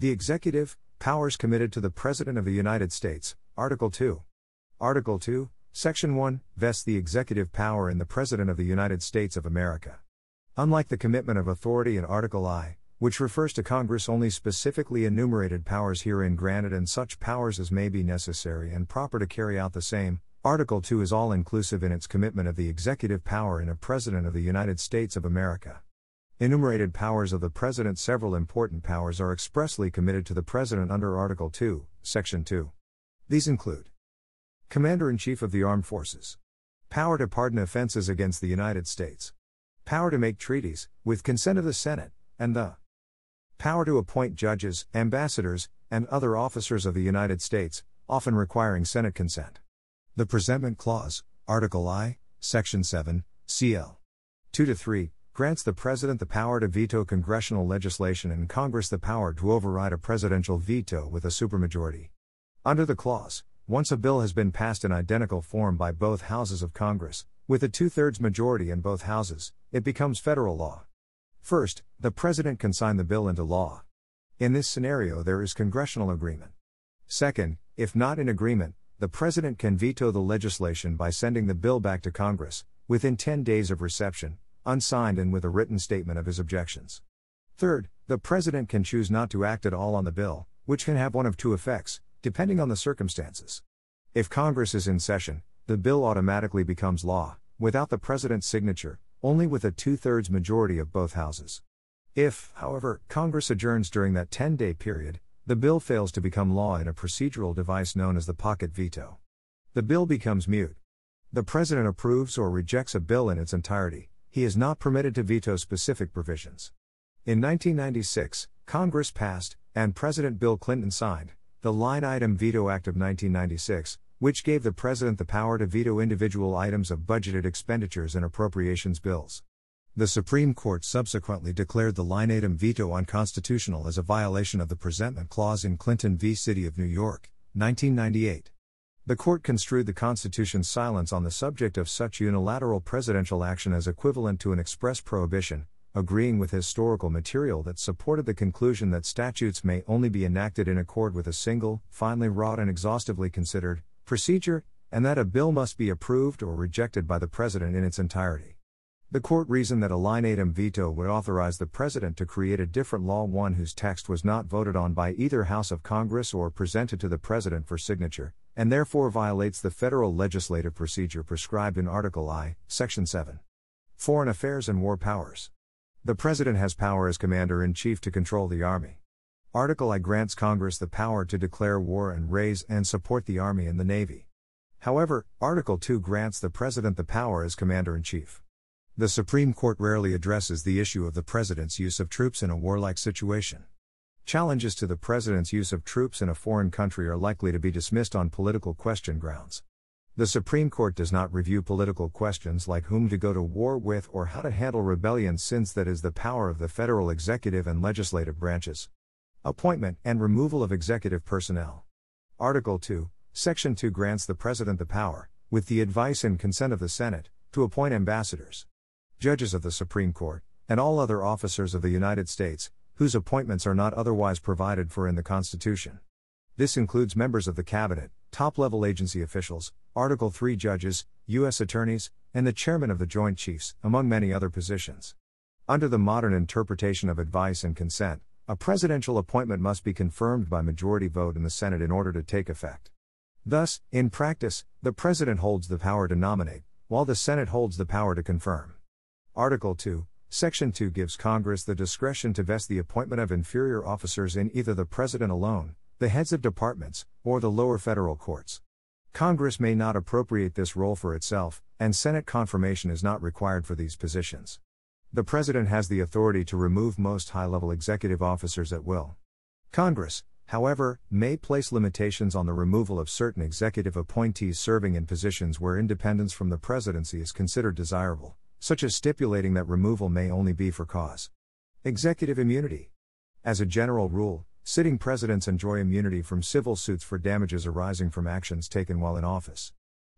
The Executive, powers committed to the President of the United States, Article 2. Article 2, Section 1, vests the executive power in the President of the United States of America. Unlike the commitment of authority in Article I, which refers to Congress only specifically enumerated powers herein granted and such powers as may be necessary and proper to carry out the same, Article 2 is all inclusive in its commitment of the executive power in a President of the United States of America. Enumerated powers of the President Several important powers are expressly committed to the President under Article 2, Section 2. These include Commander in Chief of the Armed Forces. Power to pardon offenses against the United States. Power to make treaties, with consent of the Senate, and the Power to appoint judges, ambassadors, and other officers of the United States, often requiring Senate consent. The Presentment Clause, Article I, Section 7, CL 2 to 3, grants the President the power to veto congressional legislation and Congress the power to override a presidential veto with a supermajority. Under the clause, once a bill has been passed in identical form by both houses of Congress, with a two thirds majority in both houses, it becomes federal law. First, the President can sign the bill into law. In this scenario, there is congressional agreement. Second, if not in agreement, the President can veto the legislation by sending the bill back to Congress, within 10 days of reception, unsigned and with a written statement of his objections. Third, the President can choose not to act at all on the bill, which can have one of two effects, depending on the circumstances. If Congress is in session, the bill automatically becomes law, without the President's signature, only with a two thirds majority of both houses. If, however, Congress adjourns during that 10 day period, the bill fails to become law in a procedural device known as the pocket veto. The bill becomes mute. The President approves or rejects a bill in its entirety, he is not permitted to veto specific provisions. In 1996, Congress passed, and President Bill Clinton signed, the Line Item Veto Act of 1996, which gave the President the power to veto individual items of budgeted expenditures and appropriations bills. The Supreme Court subsequently declared the line item veto unconstitutional as a violation of the Presentment Clause in Clinton v. City of New York, 1998. The court construed the Constitution's silence on the subject of such unilateral presidential action as equivalent to an express prohibition, agreeing with historical material that supported the conclusion that statutes may only be enacted in accord with a single, finely wrought and exhaustively considered, procedure, and that a bill must be approved or rejected by the President in its entirety. The court reasoned that a line item veto would authorize the President to create a different law, one whose text was not voted on by either House of Congress or presented to the President for signature, and therefore violates the federal legislative procedure prescribed in Article I, Section 7. Foreign Affairs and War Powers. The President has power as Commander in Chief to control the Army. Article I grants Congress the power to declare war and raise and support the Army and the Navy. However, Article II grants the President the power as Commander in Chief. The Supreme Court rarely addresses the issue of the President's use of troops in a warlike situation. Challenges to the President's use of troops in a foreign country are likely to be dismissed on political question grounds. The Supreme Court does not review political questions like whom to go to war with or how to handle rebellion, since that is the power of the federal executive and legislative branches. Appointment and removal of executive personnel. Article 2, Section 2 grants the President the power, with the advice and consent of the Senate, to appoint ambassadors judges of the Supreme Court, and all other officers of the United States, whose appointments are not otherwise provided for in the Constitution. This includes members of the Cabinet, top level agency officials, Article 3 judges, U.S. attorneys, and the chairman of the Joint Chiefs, among many other positions. Under the modern interpretation of advice and consent, a presidential appointment must be confirmed by majority vote in the Senate in order to take effect. Thus, in practice, the president holds the power to nominate, while the Senate holds the power to confirm. Article 2, Section 2 gives Congress the discretion to vest the appointment of inferior officers in either the President alone, the heads of departments, or the lower federal courts. Congress may not appropriate this role for itself, and Senate confirmation is not required for these positions. The President has the authority to remove most high level executive officers at will. Congress, however, may place limitations on the removal of certain executive appointees serving in positions where independence from the presidency is considered desirable such as stipulating that removal may only be for cause. Executive immunity. As a general rule, sitting presidents enjoy immunity from civil suits for damages arising from actions taken while in office.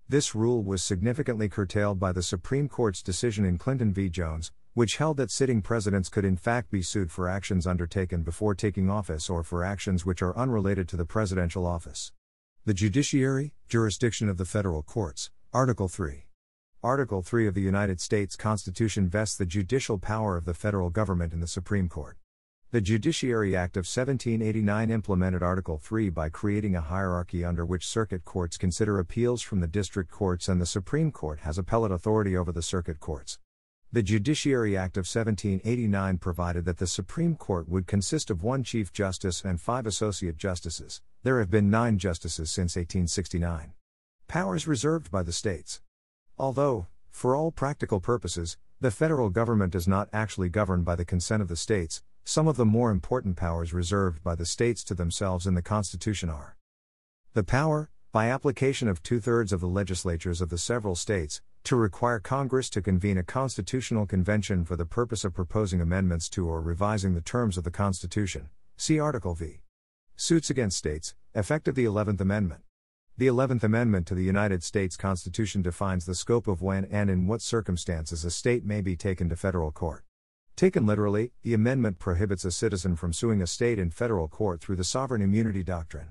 This rule was significantly curtailed by the Supreme Court's decision in Clinton v. Jones, which held that sitting presidents could in fact be sued for actions undertaken before taking office or for actions which are unrelated to the presidential office. The Judiciary, Jurisdiction of the Federal Courts, Article 3. Article 3 of the United States Constitution vests the judicial power of the federal government in the Supreme Court. The Judiciary Act of 1789 implemented Article 3 by creating a hierarchy under which circuit courts consider appeals from the district courts and the Supreme Court has appellate authority over the circuit courts. The Judiciary Act of 1789 provided that the Supreme Court would consist of one Chief Justice and five Associate Justices. There have been nine justices since 1869. Powers reserved by the states. Although, for all practical purposes, the federal government does not actually govern by the consent of the states, some of the more important powers reserved by the states to themselves in the Constitution are the power, by application of two thirds of the legislatures of the several states, to require Congress to convene a constitutional convention for the purpose of proposing amendments to or revising the terms of the Constitution. See Article V. Suits against states, effective the 11th Amendment. The 11th Amendment to the United States Constitution defines the scope of when and in what circumstances a state may be taken to federal court. Taken literally, the amendment prohibits a citizen from suing a state in federal court through the sovereign immunity doctrine.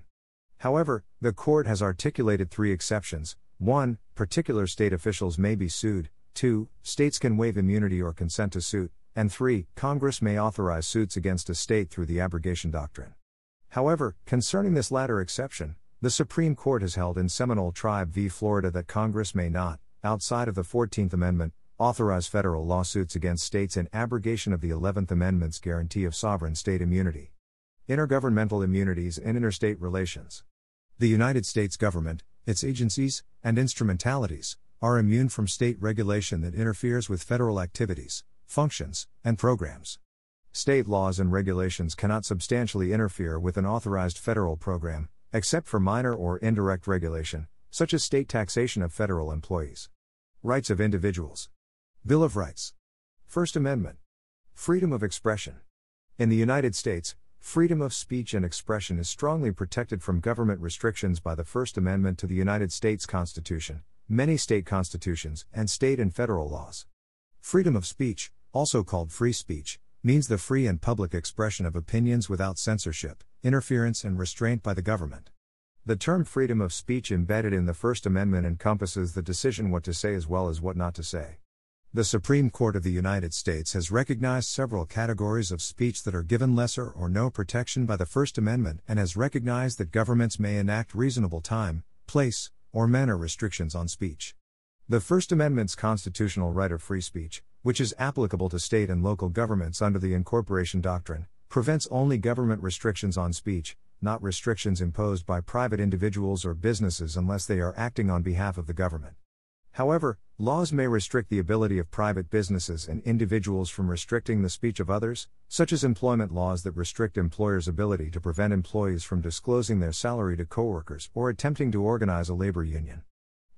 However, the court has articulated three exceptions 1. Particular state officials may be sued, 2. States can waive immunity or consent to suit, and 3. Congress may authorize suits against a state through the abrogation doctrine. However, concerning this latter exception, the Supreme Court has held in Seminole Tribe v. Florida that Congress may not, outside of the 14th Amendment, authorize federal lawsuits against states in abrogation of the 11th Amendment's guarantee of sovereign state immunity. Intergovernmental immunities and interstate relations. The United States government, its agencies, and instrumentalities, are immune from state regulation that interferes with federal activities, functions, and programs. State laws and regulations cannot substantially interfere with an authorized federal program, except for minor or indirect regulation, such as state taxation of federal employees. Rights of individuals. Bill of Rights. First Amendment. Freedom of expression. In the United States, freedom of speech and expression is strongly protected from government restrictions by the First Amendment to the United States Constitution, many state constitutions, and state and federal laws. Freedom of speech, also called free speech, means the free and public expression of opinions without censorship, interference, and restraint by the government. The term freedom of speech embedded in the First Amendment encompasses the decision what to say as well as what not to say. The Supreme Court of the United States has recognized several categories of speech that are given lesser or no protection by the First Amendment and has recognized that governments may enact reasonable time, place, or manner restrictions on speech. The First Amendment's constitutional right of free speech, which is applicable to state and local governments under the incorporation doctrine, prevents only government restrictions on speech, not restrictions imposed by private individuals or businesses unless they are acting on behalf of the government. However, laws may restrict the ability of private businesses and individuals from restricting the speech of others, such as employment laws that restrict employers' ability to prevent employees from disclosing their salary to coworkers or attempting to organize a labor union.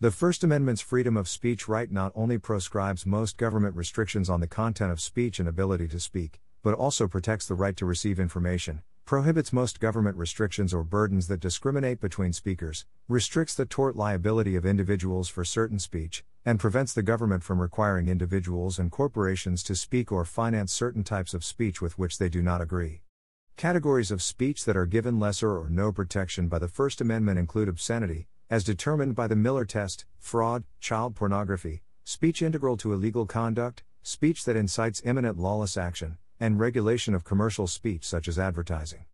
The First Amendment's freedom of speech right not only proscribes most government restrictions on the content of speech and ability to speak, but also protects the right to receive information, prohibits most government restrictions or burdens that discriminate between speakers, restricts the tort liability of individuals for certain speech, and prevents the government from requiring individuals and corporations to speak or finance certain types of speech with which they do not agree. Categories of speech that are given lesser or no protection by the First Amendment include obscenity, as determined by the Miller test, fraud, child pornography, speech integral to illegal conduct, speech that incites imminent lawless action, and regulation of commercial speech such as advertising.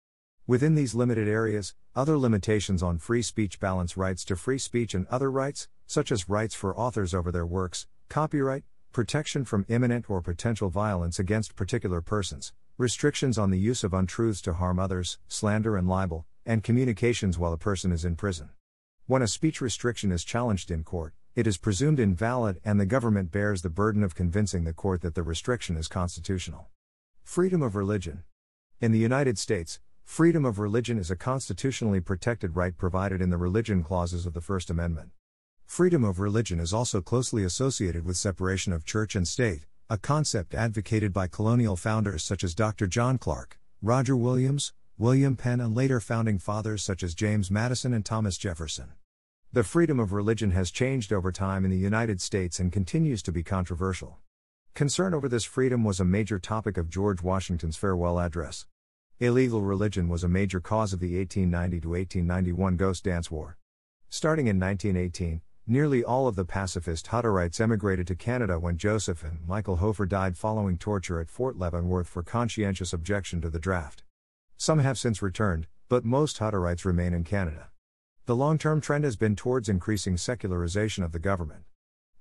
Within these limited areas, other limitations on free speech balance rights to free speech and other rights, such as rights for authors over their works, copyright, protection from imminent or potential violence against particular persons, restrictions on the use of untruths to harm others, slander and libel, and communications while a person is in prison. When a speech restriction is challenged in court, it is presumed invalid and the government bears the burden of convincing the court that the restriction is constitutional. Freedom of religion. In the United States, freedom of religion is a constitutionally protected right provided in the religion clauses of the First Amendment. Freedom of religion is also closely associated with separation of church and state, a concept advocated by colonial founders such as Dr. John Clark, Roger Williams, William Penn, and later founding fathers such as James Madison and Thomas Jefferson. The freedom of religion has changed over time in the United States and continues to be controversial. Concern over this freedom was a major topic of George Washington's farewell address. Illegal religion was a major cause of the 1890 to 1891 Ghost Dance War. Starting in 1918, nearly all of the pacifist Hutterites emigrated to Canada when Joseph and Michael Hofer died following torture at Fort Leavenworth for conscientious objection to the draft. Some have since returned, but most Hutterites remain in Canada. The long term trend has been towards increasing secularization of the government.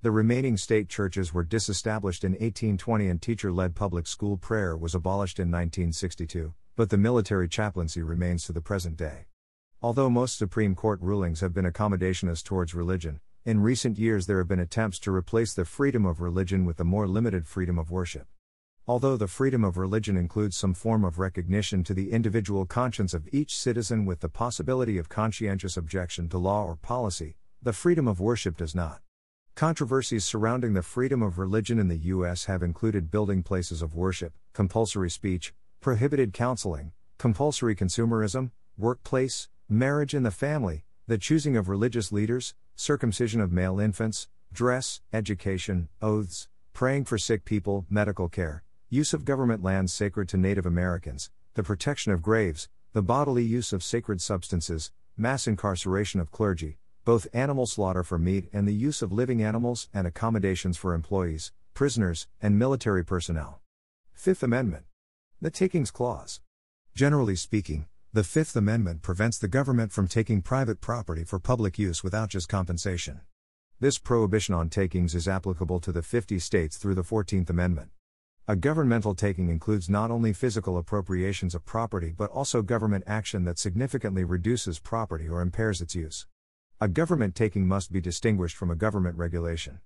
The remaining state churches were disestablished in 1820 and teacher led public school prayer was abolished in 1962, but the military chaplaincy remains to the present day. Although most Supreme Court rulings have been accommodationist towards religion, in recent years there have been attempts to replace the freedom of religion with the more limited freedom of worship. Although the freedom of religion includes some form of recognition to the individual conscience of each citizen with the possibility of conscientious objection to law or policy, the freedom of worship does not. Controversies surrounding the freedom of religion in the U.S. have included building places of worship, compulsory speech, prohibited counseling, compulsory consumerism, workplace, marriage and the family, the choosing of religious leaders, circumcision of male infants, dress, education, oaths, praying for sick people, medical care, use of government lands sacred to Native Americans, the protection of graves, the bodily use of sacred substances, mass incarceration of clergy, both animal slaughter for meat and the use of living animals and accommodations for employees, prisoners, and military personnel. Fifth Amendment. The Takings Clause. Generally speaking, the Fifth Amendment prevents the government from taking private property for public use without just compensation. This prohibition on takings is applicable to the 50 states through the 14th Amendment. A governmental taking includes not only physical appropriations of property but also government action that significantly reduces property or impairs its use. A government taking must be distinguished from a government regulation.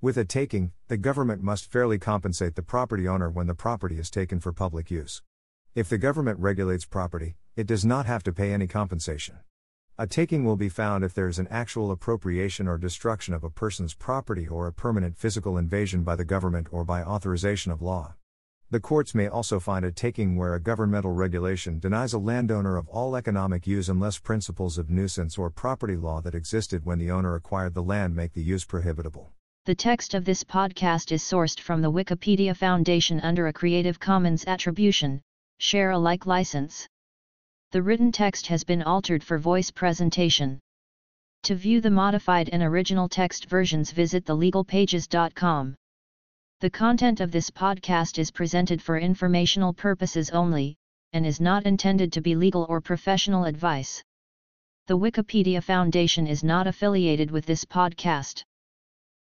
With a taking, the government must fairly compensate the property owner when the property is taken for public use. If the government regulates property, it does not have to pay any compensation. A taking will be found if there is an actual appropriation or destruction of a person's property or a permanent physical invasion by the government or by authorization of law. The courts may also find a taking where a governmental regulation denies a landowner of all economic use unless principles of nuisance or property law that existed when the owner acquired the land make the use prohibitable. The text of this podcast is sourced from the Wikipedia Foundation under a Creative Commons Attribution, Share Alike license. The written text has been altered for voice presentation. To view the modified and original text versions visit thelegalpages.com. The content of this podcast is presented for informational purposes only, and is not intended to be legal or professional advice. The Wikipedia Foundation is not affiliated with this podcast.